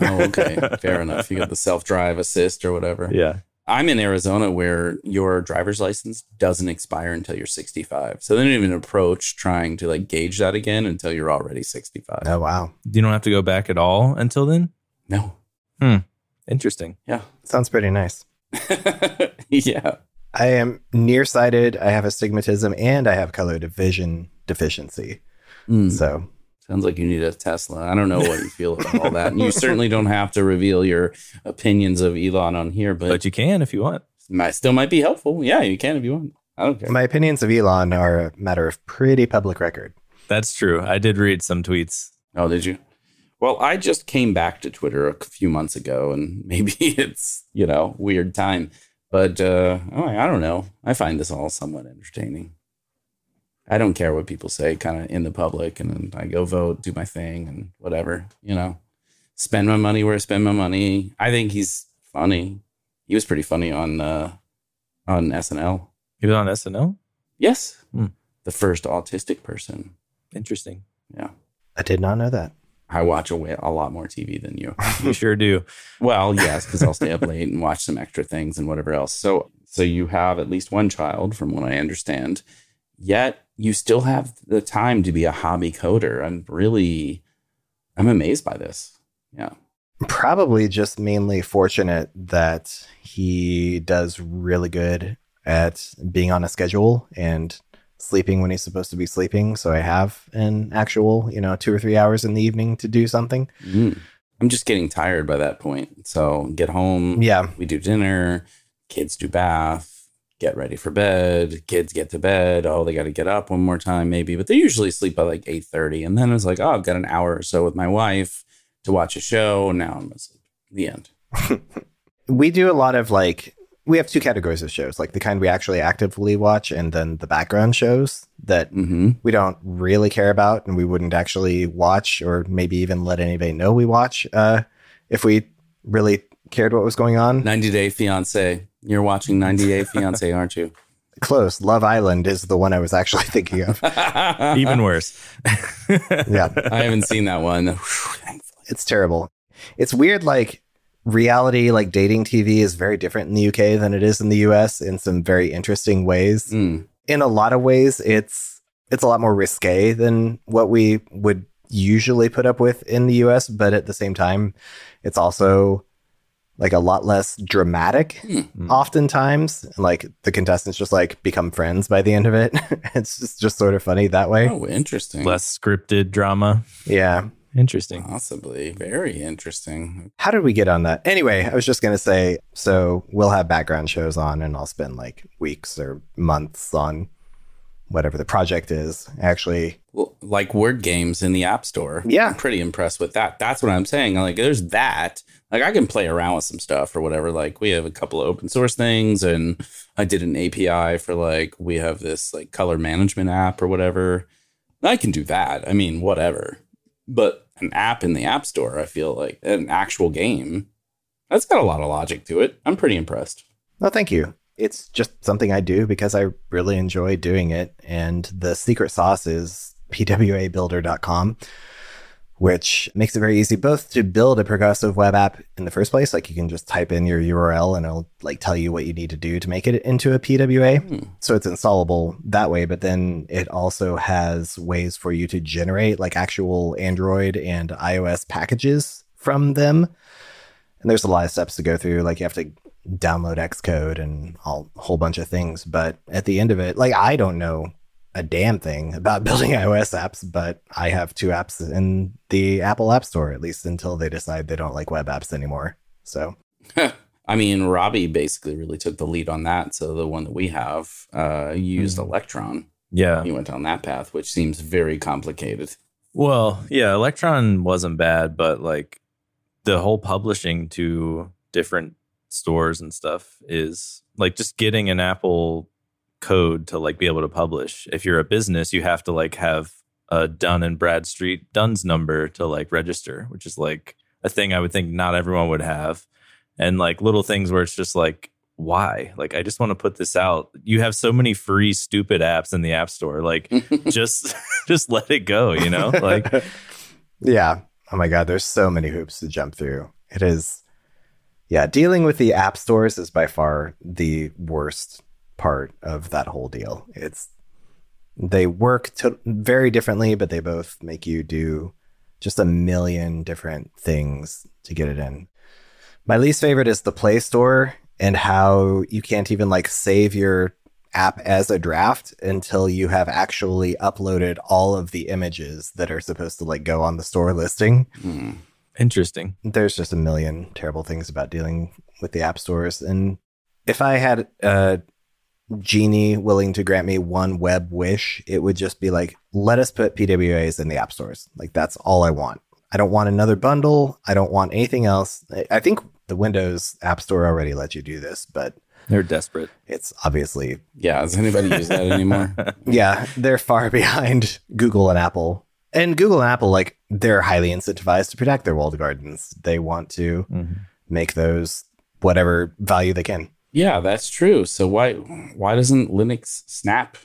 Oh, okay. Fair enough. You got the self drive assist or whatever. Yeah. I'm in Arizona where your driver's license doesn't expire until you're 65. So they don't even approach trying to like gauge that again until you're already 65. Oh, wow. You don't have to go back at all until then. No. Hmm. Interesting. Yeah. Sounds pretty nice. [laughs] yeah. I am nearsighted. I have astigmatism and I have color vision deficiency. Mm. So Sounds like you need a Tesla. I don't know what you feel about all that. And you certainly don't have to reveal your opinions of Elon on here, but, But you can if you want. might still might be helpful. Yeah, you can if you want. I don't care. my opinions of Elon are a matter of pretty public record. That's true. I did read some tweets. Oh, did you? Well, I just came back to Twitter a few months ago, and [laughs] maybe it's you know weird time, but uh, oh, I don't know. I find this all somewhat entertaining. I don't care what people say, kind of in the public, and then I go vote, do my thing, and whatever. You know, spend my money where I spend my money. I think he's funny. He was pretty funny on uh, on SNL. He was on SNL. Yes, Hmm. the first autistic person. Interesting. Yeah, I did not know that. I watch a, wa- a lot more TV than you. [laughs] You sure do. well, yes, because I'll stay up late and watch some extra things and whatever else. So, so you have at least one child, from what I understand. Yet you still have the time to be a hobby coder. I'm really, I'm amazed by this. Yeah. Probably just mainly fortunate that he does really good at being on a schedule and sleeping when he's supposed to be sleeping. So I have an actual, you know, two or three hours in the evening to do something. Mm. I'm just getting tired by that point. So get home. Yeah. We do dinner. Kids do bath. Get ready for bed. Kids get to bed. Oh, they got to get up one more time, maybe. But they usually sleep by like eight thirty, and then it's like, oh, I've got an hour or so with my wife to watch a show. And now I'm asleep. The end. [laughs] we do a lot of like we have two categories of shows like the kind we actually actively watch and then the background shows that Mm-hmm. we don't really care about and we wouldn't actually watch or maybe even let anybody know we watch uh, if we really cared what was going on 90 Day Fiance. You're watching 90 Day [laughs] Fiance, aren't you? close love island is the one i was actually [laughs] thinking of [laughs] Even worse. yeah I haven't seen that one. It's terrible it's weird like reality like dating tv is very different in the uk than it is in the us in some very interesting ways Mm. in a lot of ways it's it's a lot more risque than what we would usually put up with in the US but at the same time it's also like a lot less dramatic Hmm. oftentimes like the contestants just like become friends by the end of it [laughs] it's just just sort of funny that way Oh, interesting. Less scripted drama. yeah Interesting. Possibly. Very interesting. how did we get on that anyway i was just going to say so we'll have background shows on and i'll spend like weeks or months on whatever the project is actually Well, like word games in the App Store. Yeah. I'm pretty impressed with that. That's what I'm saying. Like, there's that. Like, I can play around with some stuff or whatever. Like, we have a couple of open source things, and I did an API for like, we have this like color management app or whatever. I can do that. I mean, whatever. But an app in the App Store, I feel like an actual game, that's got a lot of logic to it. I'm pretty impressed. No, thank you. It's just something I do because I really enjoy doing it. And the secret sauce is pwabuilder.com, which makes it very easy both to build a progressive web app in the first place. Like you can just type in your URL and it'll like tell you what you need to do to make it into a PWA. Hmm. So it's installable that way. But then it also has ways for you to generate like actual Android and iOS packages from them. And there's a lot of steps to go through. Like you have to download Xcode and all, a whole bunch of things. But at the end of it, like I don't know a damn thing about [laughs] building iOS apps, but I have two apps in the Apple App Store, at least until they decide they don't like web apps anymore. So I mean, Robbie basically really took the lead on that. So the one that we have uh, used Electron. Yeah. He went down that path, which seems very complicated. Well, yeah, Electron wasn't bad, but like the whole publishing to different stores and stuff is like just getting an Apple code to like be able to publish. If you're a business, you have to like have a Dun and Bradstreet DUNS number to like register, which is like a thing I would think not everyone would have. And like little things where it's just like why? Like I just want to put this out. You have so many free stupid apps in the App Store. Like [laughs] just [laughs] just let it go, you know? Like [laughs] yeah. Oh my God, there's so many hoops to jump through. It is, yeah, dealing with the app stores is by far the worst part of that whole deal. It's, they work to, very differently, but they both make you do just a million different things to get it in. My least favorite is the Play Store and how you can't even like save your app as a draft until you have actually uploaded all of the images that are supposed to like go on the store listing. Hmm. Interesting. There's just a million terrible things about dealing with the app stores. And if I had a genie willing to grant me one web wish, it would just be like, let us put PWAs in the app stores. Like that's all I want. I don't want another bundle. I don't want anything else. I- I think the Windows App Store already lets you do this, but They're desperate. it's obviously Yeah, does anybody use that anymore? [laughs] yeah, they're far [laughs] behind Google and Apple. And Google and Apple, like, they're highly incentivized to protect their walled gardens. They want to Mhm. make those whatever value they can. Yeah, that's true. So why why doesn't Linux Snap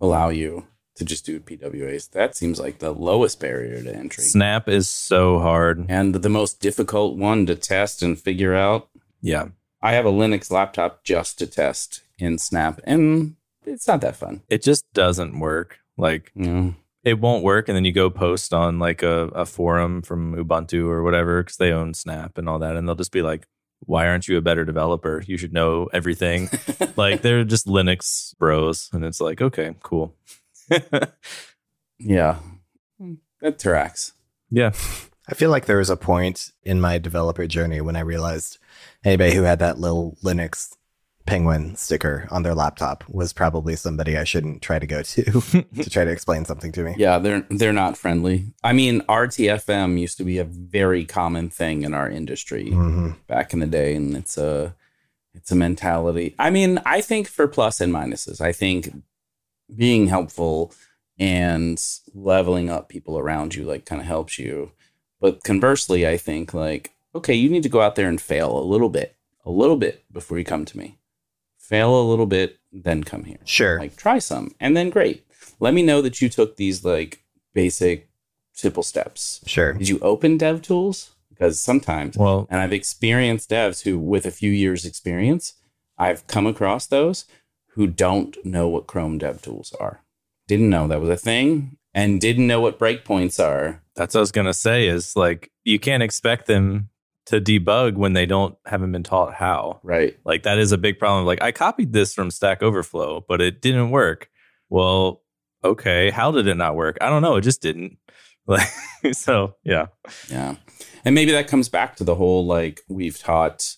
allow you to just do PWAs? That seems like the lowest barrier to entry. Snap is so hard. and the most difficult one to test and figure out. Yeah. I have a Linux laptop just to test in Snap, and it's not that fun. It just doesn't work. Like You know? It won't work and then you go post on like a, a forum from ubuntu or whatever because they own snap and all that and they'll just be like why aren't you a better developer? You should know everything. [laughs] Like they're just linux bros and it's like okay cool. Yeah, hmm. that tracks. yeah. I feel like there was a point in my developer journey when I realized anybody who had that little Linux penguin sticker on their laptop was probably somebody I shouldn't try to go to [laughs] to try to explain something to me. Yeah, they're they're not friendly. I mean, RTFM used to be a very common thing in our industry hmm back in the day, and it's a it's a mentality. I mean, I think for plus and minuses, I think being helpful and leveling up people around you like kind of helps you. But conversely, I think like okay, you need to go out there and fail a little bit, a little bit before you come to me. Fail a little bit, then come here. Sure. Like try some, and then great. Let me know that you took these like basic, simple steps. sure. Did you open Dev Tools? Because sometimes well and I've experienced devs who, with a few years' experience, I've come across those who don't know what Chrome dev tools are. Didn't know that was a thing and didn't know what breakpoints are. that's what i was gonna say is like you can't expect them to debug when they don't haven't been taught how Right. Like that is a big problem. Like I copied this from Stack Overflow, but it didn't work. Well, okay, how did it not work? I don't know. It just didn't. [laughs] Like so, yeah. Yeah. And maybe that comes back to the whole like we've taught,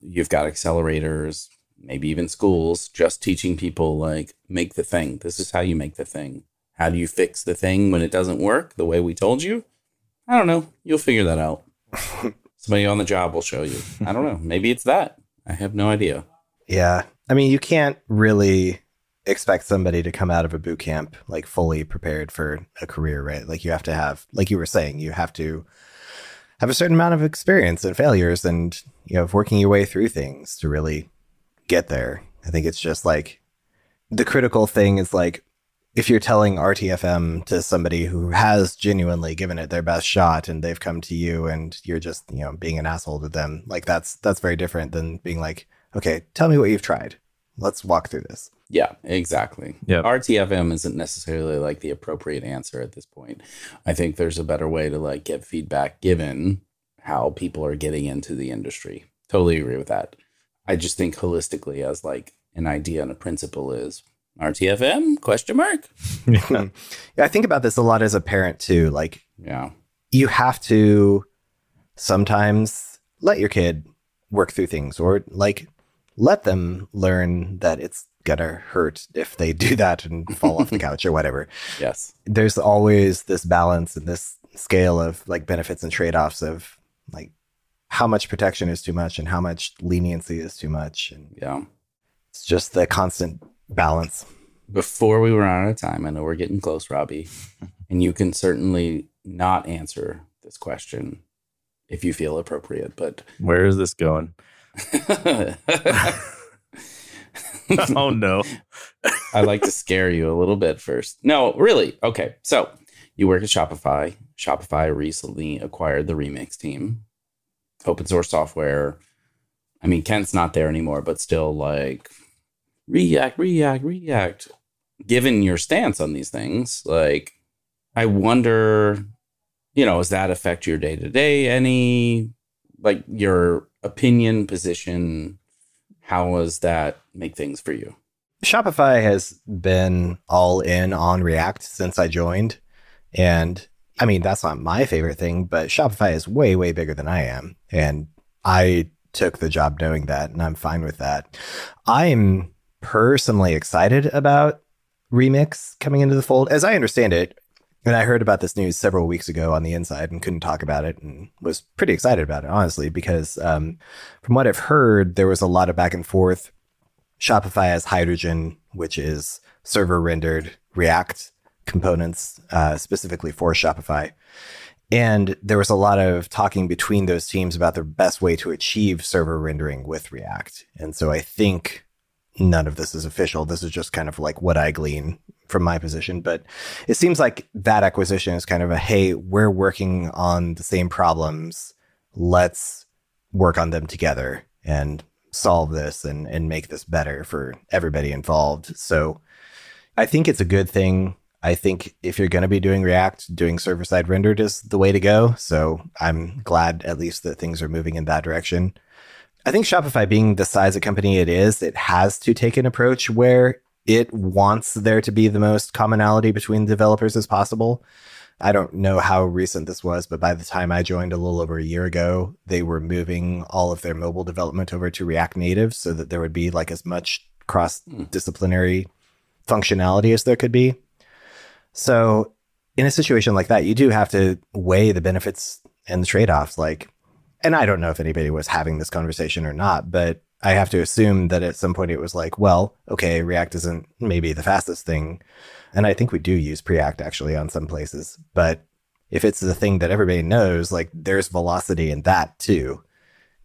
you've got accelerators, maybe even schools, just teaching people like make the thing. This is how you make the thing. How do you fix the thing when it doesn't work the way we told you? I don't know. You'll figure that out. [laughs] Somebody on the job will show you. I don't know. [laughs] Maybe it's that. I have no idea. Yeah. I mean, you can't really expect somebody to come out of a boot camp like fully prepared for a career, right? Like you have to have, like you were saying, you have to have a certain amount of experience and failures and, you know, working your way through things to really get there. I think it's just like the critical thing is like if you're telling RTFM to somebody who has genuinely given it their best shot and they've come to you and you're just, you know, being an asshole to them, like that's that's very different than being like, okay, tell me what you've tried. Let's walk through this. Yeah, exactly. Yep. RTFM isn't necessarily like the appropriate answer at this point. I think there's a better way to like get feedback given how people are getting into the industry. Totally agree with that. I just think holistically as like an idea and a principle is RTFM question mark. [laughs] yeah, I think about this a lot as a parent too. Like Yeah. you have to sometimes let your kid work through things or like let them learn that it's gonna hurt if they do that and fall off the [laughs] couch or whatever. Yes. There's always this balance and this scale of like benefits and trade-offs of like how much protection is too much and how much leniency is too much and Yeah. it's just the constant balance. Before we run out of time, I know we're getting close, Robbie, [laughs] and you can certainly not answer this question if you feel appropriate, but Where is this going? [laughs] [laughs] oh no. I like to scare you a little bit first. No, really. Okay. So you work at Shopify. Shopify recently acquired the Remix team, open source software. I mean, Kent's not there anymore, but still like React, React, React. Given your stance on these things, like, I wonder, you know, does that affect your day to day? Any, like, your opinion, position? How does that make things for you? Shopify has been all in on React since I joined. And I mean, that's not my favorite thing, but Shopify is way, way bigger than I am. And I took the job knowing that, and I'm fine with that. I'm personally excited about Remix coming into the fold. As I understand it, and I heard about this news several weeks ago on the inside and couldn't talk about it and was pretty excited about it, honestly, because um, from what I've heard, there was a lot of back and forth Shopify has Hydrogen, which is server rendered React components uh, specifically for Shopify. And there was a lot of talking between those teams about the best way to achieve server rendering with React. And so I think none of this is official. This is just kind of like what I glean from my position. But it seems like that acquisition is kind of a hey, we're working on the same problems. Let's work on them together and solve this and, and make this better for everybody involved. So I think it's a good thing. I think if you're going to be doing React, doing server side rendered is the way to go. So I'm glad at least that things are moving in that direction. I think Shopify, being the size of company it is, it has to take an approach where it wants there to be the most commonality between developers as possible. I don't know how recent this was, but by the time I joined a little over a year ago, they were moving all of their mobile development over to React Native so that there would be like as much cross disciplinary functionality as there could be. So, in a situation like that, you do have to weigh the benefits and the trade offs. Like, and I don't know if anybody was having this conversation or not, but I have to assume that at some point it was like, well, okay, React isn't maybe the fastest thing. And I think we do use Preact actually on some places. But if it's the thing that everybody knows, like there's velocity in that too.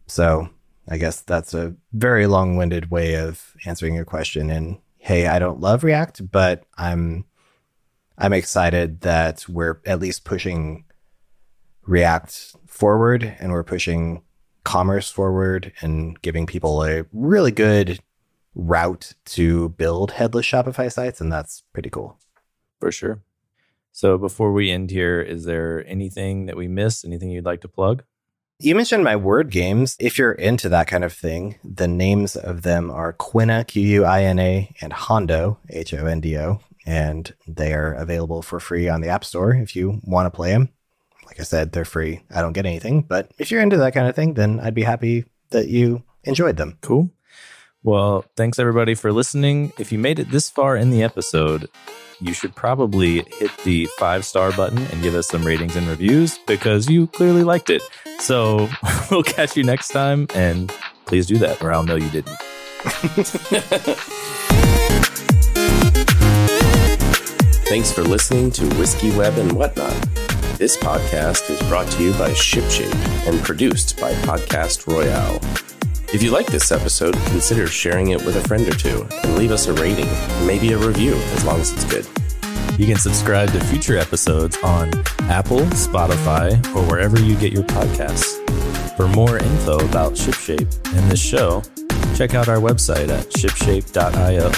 So I guess that's a very long winded way of answering your question. And hey, I don't love React, but I'm I'm excited that we're at least pushing React forward and we're pushing commerce forward and giving people a really good route to build headless Shopify sites. And that's pretty cool. For sure. So before we end here, is there anything that we missed? Anything you'd like to plug? You mentioned my word games. If you're into that kind of thing, the names of them are Quina, Q U I N A, and Hondo, H O N D O. And they are available for free on the App Store if you want to play them. Like I said, they're free. I don't get anything. But if you're into that kind of thing, then I'd be happy that you enjoyed them. Cool. Well, thanks everybody for listening. If you made it this far in the episode, you should probably hit the five star button and give us some ratings and reviews because you clearly liked it. So [laughs] we'll catch you next time. And please do that, or I'll know you didn't. [laughs] Thanks for listening to Whiskey Web and Whatnot. This podcast is brought to you by ShipShape and produced by Podcast Royale. If you like this episode, consider sharing it with a friend or two and leave us a rating, maybe a review, as long as it's good. You can subscribe to future episodes on Apple, Spotify, or wherever you get your podcasts. For more info about ShipShape and this show, check out our website at shipshape.io.